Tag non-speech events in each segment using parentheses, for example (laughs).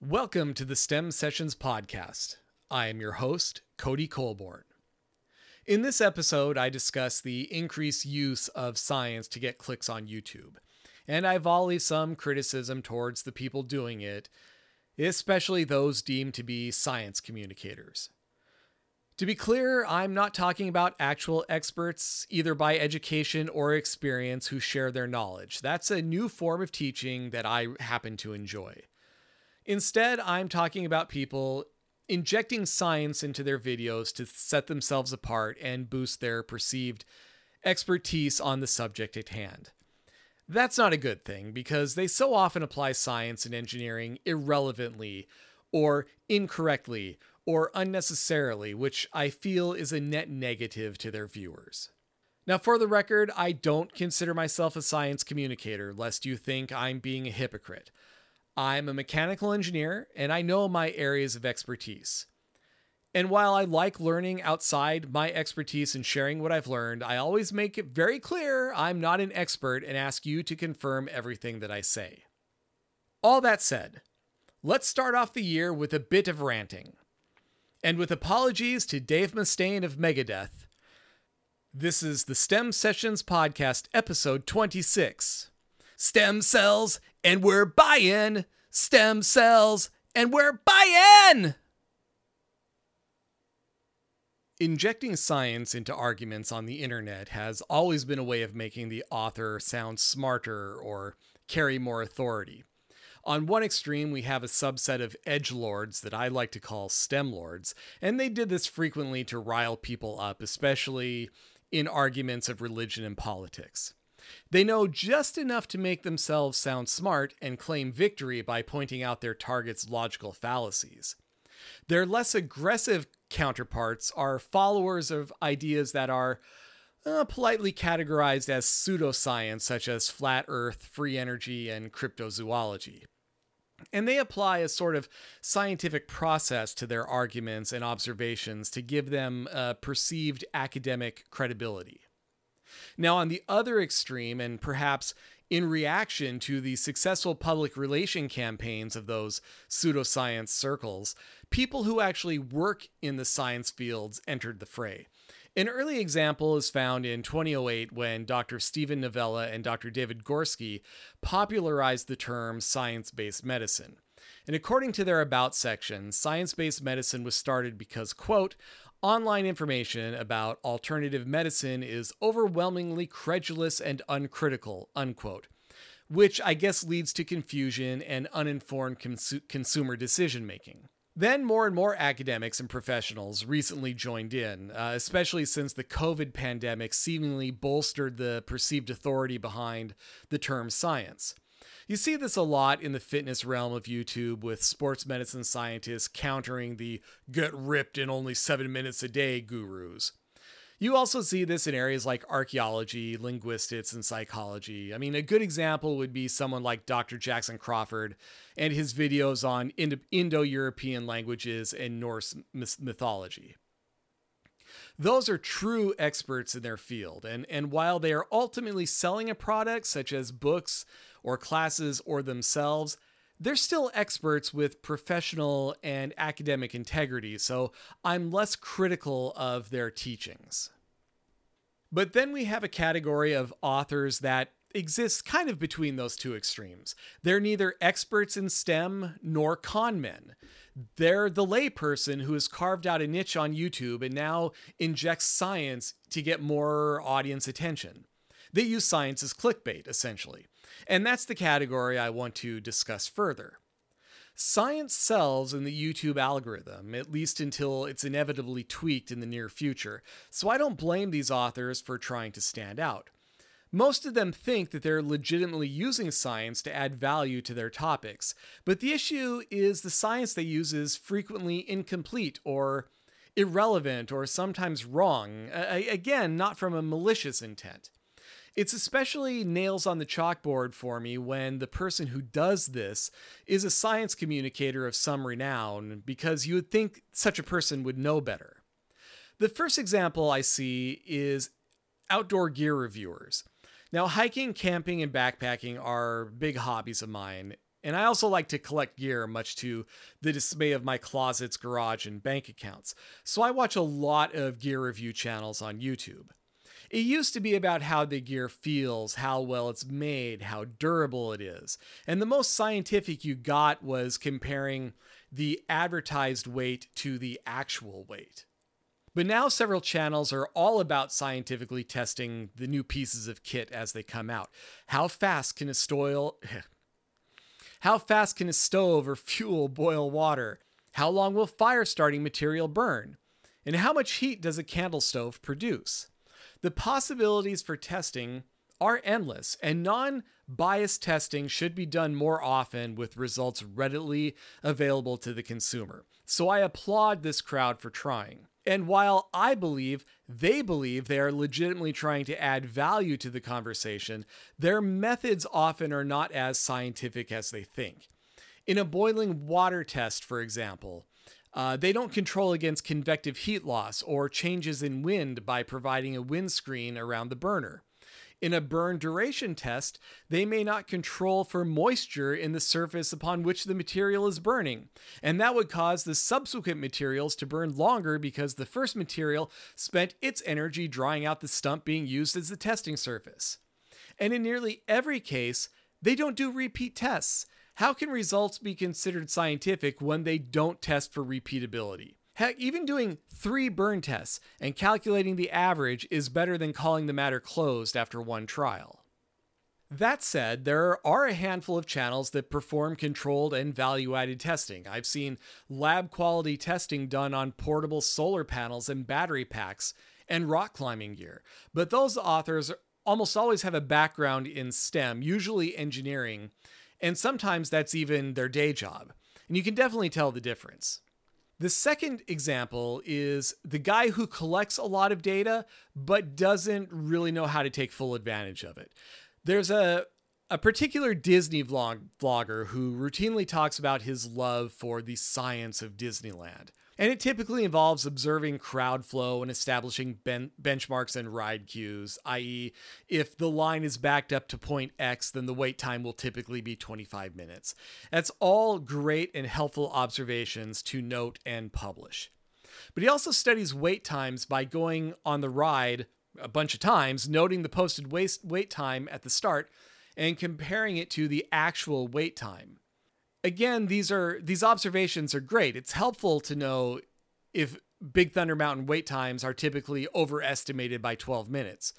Welcome to the STEM Sessions Podcast. I am your host, Cody Colborn. In this episode, I discuss the increased use of science to get clicks on YouTube, and I volley some criticism towards the people doing it, especially those deemed to be science communicators. To be clear, I'm not talking about actual experts, either by education or experience, who share their knowledge. That's a new form of teaching that I happen to enjoy. Instead, I'm talking about people injecting science into their videos to set themselves apart and boost their perceived expertise on the subject at hand. That's not a good thing because they so often apply science and engineering irrelevantly or incorrectly or unnecessarily, which I feel is a net negative to their viewers. Now, for the record, I don't consider myself a science communicator, lest you think I'm being a hypocrite. I'm a mechanical engineer and I know my areas of expertise. And while I like learning outside my expertise and sharing what I've learned, I always make it very clear I'm not an expert and ask you to confirm everything that I say. All that said, let's start off the year with a bit of ranting. And with apologies to Dave Mustaine of Megadeth, this is the STEM Sessions Podcast, episode 26 STEM Sells and we're buying stem sells and we're buying. Injecting science into arguments on the internet has always been a way of making the author sound smarter or carry more authority. On one extreme, we have a subset of edge lords that I like to call STEM lords, and they did this frequently to rile people up, especially in arguments of religion and politics. They know just enough to make themselves sound smart and claim victory by pointing out their target's logical fallacies. Their less aggressive counterparts are followers of ideas that are uh, politely categorized as pseudoscience, such as flat earth, free energy, and cryptozoology. And they apply a sort of scientific process to their arguments and observations to give them a perceived academic credibility. Now, on the other extreme, and perhaps in reaction to the successful public relation campaigns of those pseudoscience circles, people who actually work in the science fields entered the fray. An early example is found in 2008 when Dr. Steven Novella and Dr. David Gorski popularized the term science based medicine. And according to their About section, science based medicine was started because, quote, online information about alternative medicine is overwhelmingly credulous and uncritical, unquote, which I guess leads to confusion and uninformed cons- consumer decision making. Then more and more academics and professionals recently joined in, uh, especially since the COVID pandemic seemingly bolstered the perceived authority behind the term science. You see this a lot in the fitness realm of YouTube with sports medicine scientists countering the get ripped in only seven minutes a day gurus. You also see this in areas like archaeology, linguistics, and psychology. I mean, a good example would be someone like Dr. Jackson Crawford and his videos on Indo European languages and Norse mythology. Those are true experts in their field, and, and while they are ultimately selling a product such as books or classes or themselves, they're still experts with professional and academic integrity, so I'm less critical of their teachings. But then we have a category of authors that exists kind of between those two extremes. They're neither experts in STEM nor con men. They're the layperson who has carved out a niche on YouTube and now injects science to get more audience attention. They use science as clickbait, essentially. And that's the category I want to discuss further. Science sells in the YouTube algorithm, at least until it's inevitably tweaked in the near future, so I don't blame these authors for trying to stand out. Most of them think that they're legitimately using science to add value to their topics, but the issue is the science they use is frequently incomplete or irrelevant or sometimes wrong, again, not from a malicious intent. It's especially nails on the chalkboard for me when the person who does this is a science communicator of some renown, because you would think such a person would know better. The first example I see is outdoor gear reviewers. Now, hiking, camping, and backpacking are big hobbies of mine, And I also like to collect gear, much to the dismay of my closets, garage, and bank accounts. So I watch a lot of gear review channels on YouTube. It used to be about how the gear feels, how well it's made, how durable it is. And the most scientific you got was comparing the advertised weight to the actual weight. But now several channels are all about scientifically testing the new pieces of kit as they come out. How fast can a stove (laughs) How fast can a stove or fuel boil water? How long will fire starting material burn? And how much heat does a candle stove produce? The possibilities for testing are endless, and non biased testing should be done more often with results readily available to the consumer. So I applaud this crowd for trying. And while I believe they believe they are legitimately trying to add value to the conversation, their methods often are not as scientific as they think. In a boiling water test, for example, uh, they don't control against convective heat loss or changes in wind by providing a windscreen around the burner. In a burn duration test, they may not control for moisture in the surface upon which the material is burning, and that would cause the subsequent materials to burn longer because the first material spent its energy drying out the stump being used as the testing surface. And in nearly every case, they don't do repeat tests. How can results be considered scientific when they don't test for repeatability? Heck, even doing three burn tests and calculating the average is better than calling the matter closed after one trial. That said, there are a handful of channels that perform controlled and value added testing. I've seen lab quality testing done on portable solar panels and battery packs and rock climbing gear. But those authors almost always have a background in STEM, usually engineering, and sometimes that's even their day job. And you can definitely tell the difference. The second example is the guy who collects a lot of data but doesn't really know how to take full advantage of it. There's a a particular Disney vlog vlogger who routinely talks about his love for the science of Disneyland. And it typically involves observing crowd flow and establishing ben- benchmarks and ride queues, i.e., if the line is backed up to point X, then the wait time will typically be 25 minutes. That's all great and helpful observations to note and publish. But he also studies wait times by going on the ride a bunch of times, noting the posted wait, wait time at the start, and comparing it to the actual wait time again, these are these observations are great. It's helpful to know if Big Thunder Mountain wait times are typically overestimated by 12 minutes.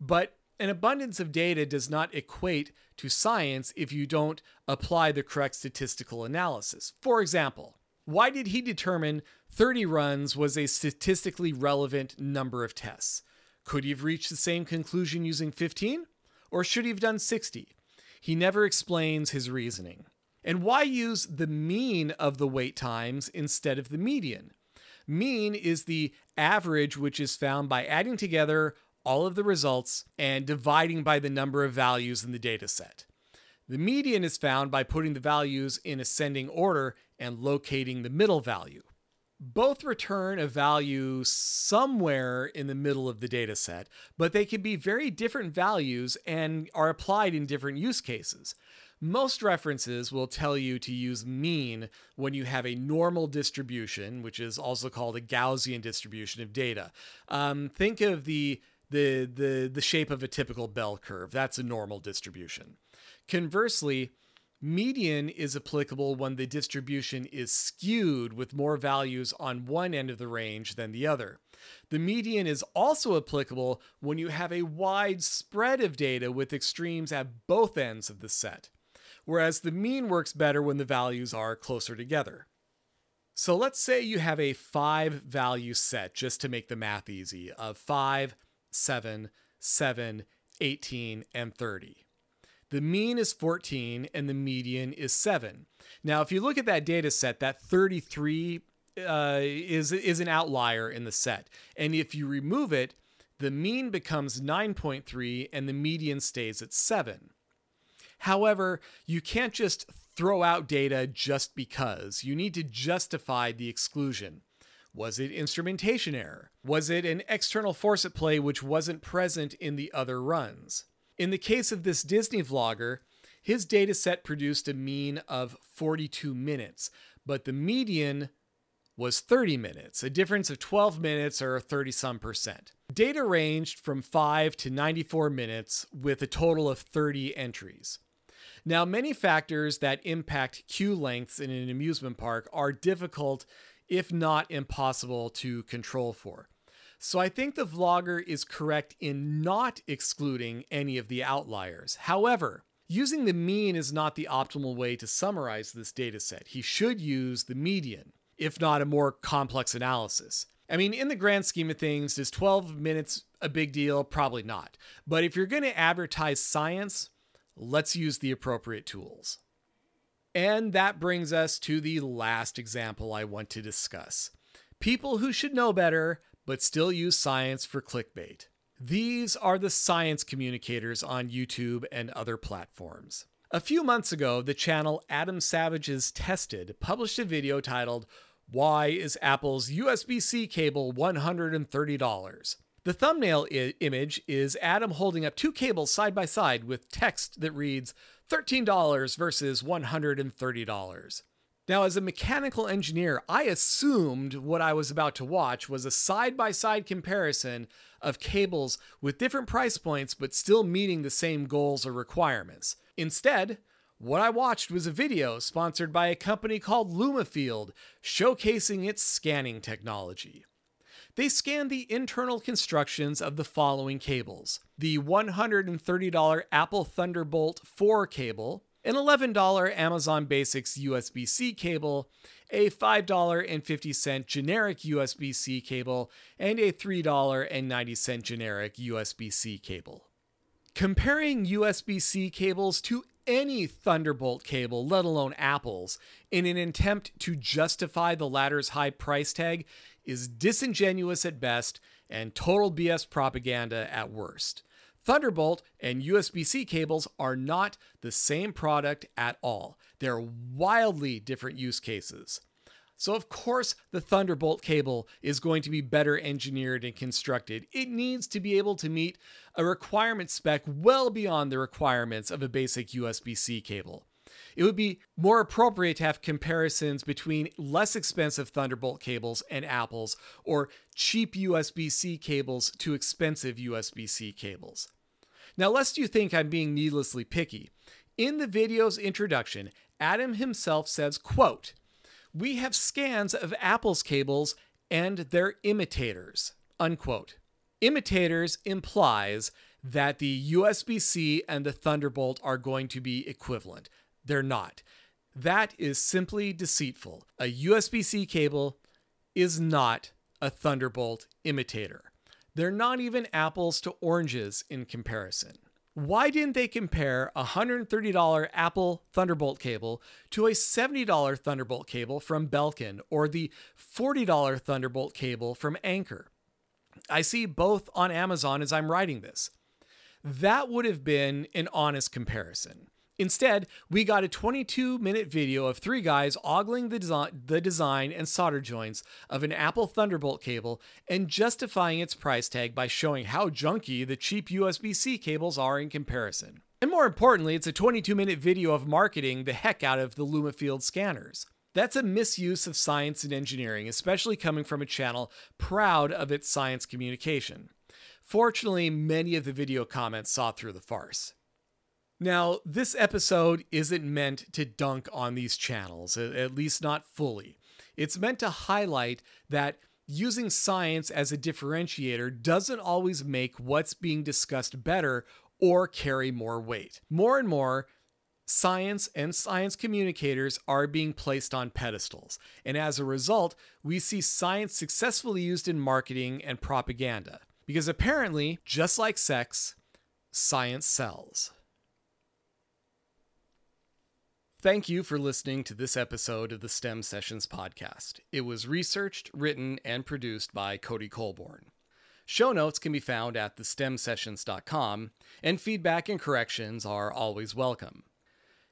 But an abundance of data does not equate to science if you don't apply the correct statistical analysis. For example, why did he determine 30 runs was a statistically relevant number of tests? Could he have reached the same conclusion using 15? Or should he have done 60? He never explains his reasoning. And why use the mean of the wait times instead of the median? Mean is the average, which is found by adding together all of the results and dividing by the number of values in the data set. The median is found by putting the values in ascending order and locating the middle value. Both return a value somewhere in the middle of the data set, but they can be very different values and are applied in different use cases. Most references will tell you to use mean when you have a normal distribution, which is also called a Gaussian distribution of data. Um, think of the the the the shape of a typical bell curve. That's a normal distribution. Conversely, median is applicable when the distribution is skewed with more values on one end of the range than the other. The median is also applicable when you have a wide spread of data with extremes at both ends of the set whereas the mean works better when the values are closer together. So let's say you have a five value set, just to make the math easy, of 5, 7, 7, 18, and 30. The mean is 14 and the median is 7. Now, if you look at that data set, that 33 uh, is, is an outlier in the set. And if you remove it, the mean becomes 9.3 and the median stays at 7. However, you can't just throw out data just because. You need to justify the exclusion. Was it instrumentation error? Was it an external force at play which wasn't present in the other runs? In the case of this Disney vlogger, His dataset produced a mean of 42 minutes, but the median was 30 minutes, a difference of 12 minutes or 30 some percent. Data ranged from 5 to 94 minutes with a total of 30 entries. Now, many factors that impact queue lengths in an amusement park are difficult, if not impossible, to control for. So I think the vlogger is correct in not excluding any of the outliers. However, using the mean is not the optimal way to summarize this dataset. He should use the median, if not a more complex analysis. I mean, in the grand scheme of things, is 12 minutes a big deal? Probably not. But if you're going to advertise science, let's use the appropriate tools. And that brings us to the last example I want to discuss. People who should know better, but still use science for clickbait. These are the science communicators on YouTube and other platforms. A few months ago, the channel Adam Savage's Tested published a video titled, Why is Apple's USB C cable $130? The thumbnail I- image is Adam holding up two cables side by side with text that reads $13 versus $130. Now, as a mechanical engineer, I assumed what I was about to watch was a side by side comparison of cables with different price points but still meeting the same goals or requirements. Instead, what I watched was a video sponsored by a company called Lumafield showcasing its scanning technology. They scanned the internal constructions of the following cables the $130 Apple Thunderbolt 4 cable, an $11 Amazon Basics USB C cable, a $5.50 generic USB C cable, and a $3.90 generic USB C cable. Comparing USB C cables to any Thunderbolt cable, let alone Apple's, in an attempt to justify the latter's high price tag is disingenuous at best and total BS propaganda at worst. Thunderbolt and USB C cables are not the same product at all. They're wildly different use cases. So, of course, the Thunderbolt cable is going to be better engineered and constructed. It needs to be able to meet a requirement spec well beyond the requirements of a basic USB C cable. It would be more appropriate to have comparisons between less expensive Thunderbolt cables and Apple's or cheap USB C cables to expensive USB C cables. Now, lest you think I'm being needlessly picky, in the video's introduction, Adam himself says, quote, we have scans of Apple's cables and their imitators, unquote. Imitators implies that the USB C and the Thunderbolt are going to be equivalent. They're not. That is simply deceitful. A USB C cable is not a Thunderbolt imitator. They're not even apples to oranges in comparison. Why didn't they compare a $130 Apple Thunderbolt cable to a $70 Thunderbolt cable from Belkin or the $40 Thunderbolt cable from Anker? I see both on Amazon as I'm writing this. That would have been an honest comparison. Instead, we got a 22 minute video of three guys ogling the, desi- the design and solder joints of an Apple Thunderbolt cable and justifying its price tag by showing how junky the cheap USB C cables are in comparison. And more importantly, it's a 22 minute video of marketing the heck out of the Lumafield scanners. That's a misuse of science and engineering, especially coming from a channel proud of its science communication. Fortunately, many of the video comments saw through the farce. Now, this episode isn't meant to dunk on these channels, at least not fully. It's meant to highlight that using science as a differentiator doesn't always make what's being discussed better or carry more weight. More and more, science and science communicators are being placed on pedestals. And as a result, we see science successfully used in marketing and propaganda. Because apparently, just like sex, science sells. Thank you for listening to this episode of the STEM Sessions podcast. It was researched, written, and produced by Cody Colborn. Show notes can be found at thestemsessions.com, and feedback and corrections are always welcome.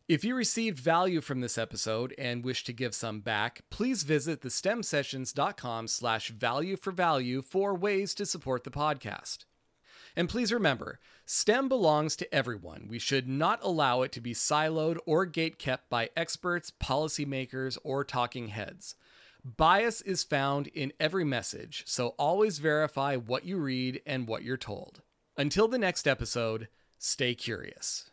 If you received value from this episode and wish to give some back, please visit thestemsessions.com slash value for value for ways to support the podcast. And please remember, STEM belongs to everyone. We should not allow it to be siloed or gatekept by experts, policymakers, or talking heads. Bias is found in every message, so always verify what you read and what you're told. Until the next episode, stay curious.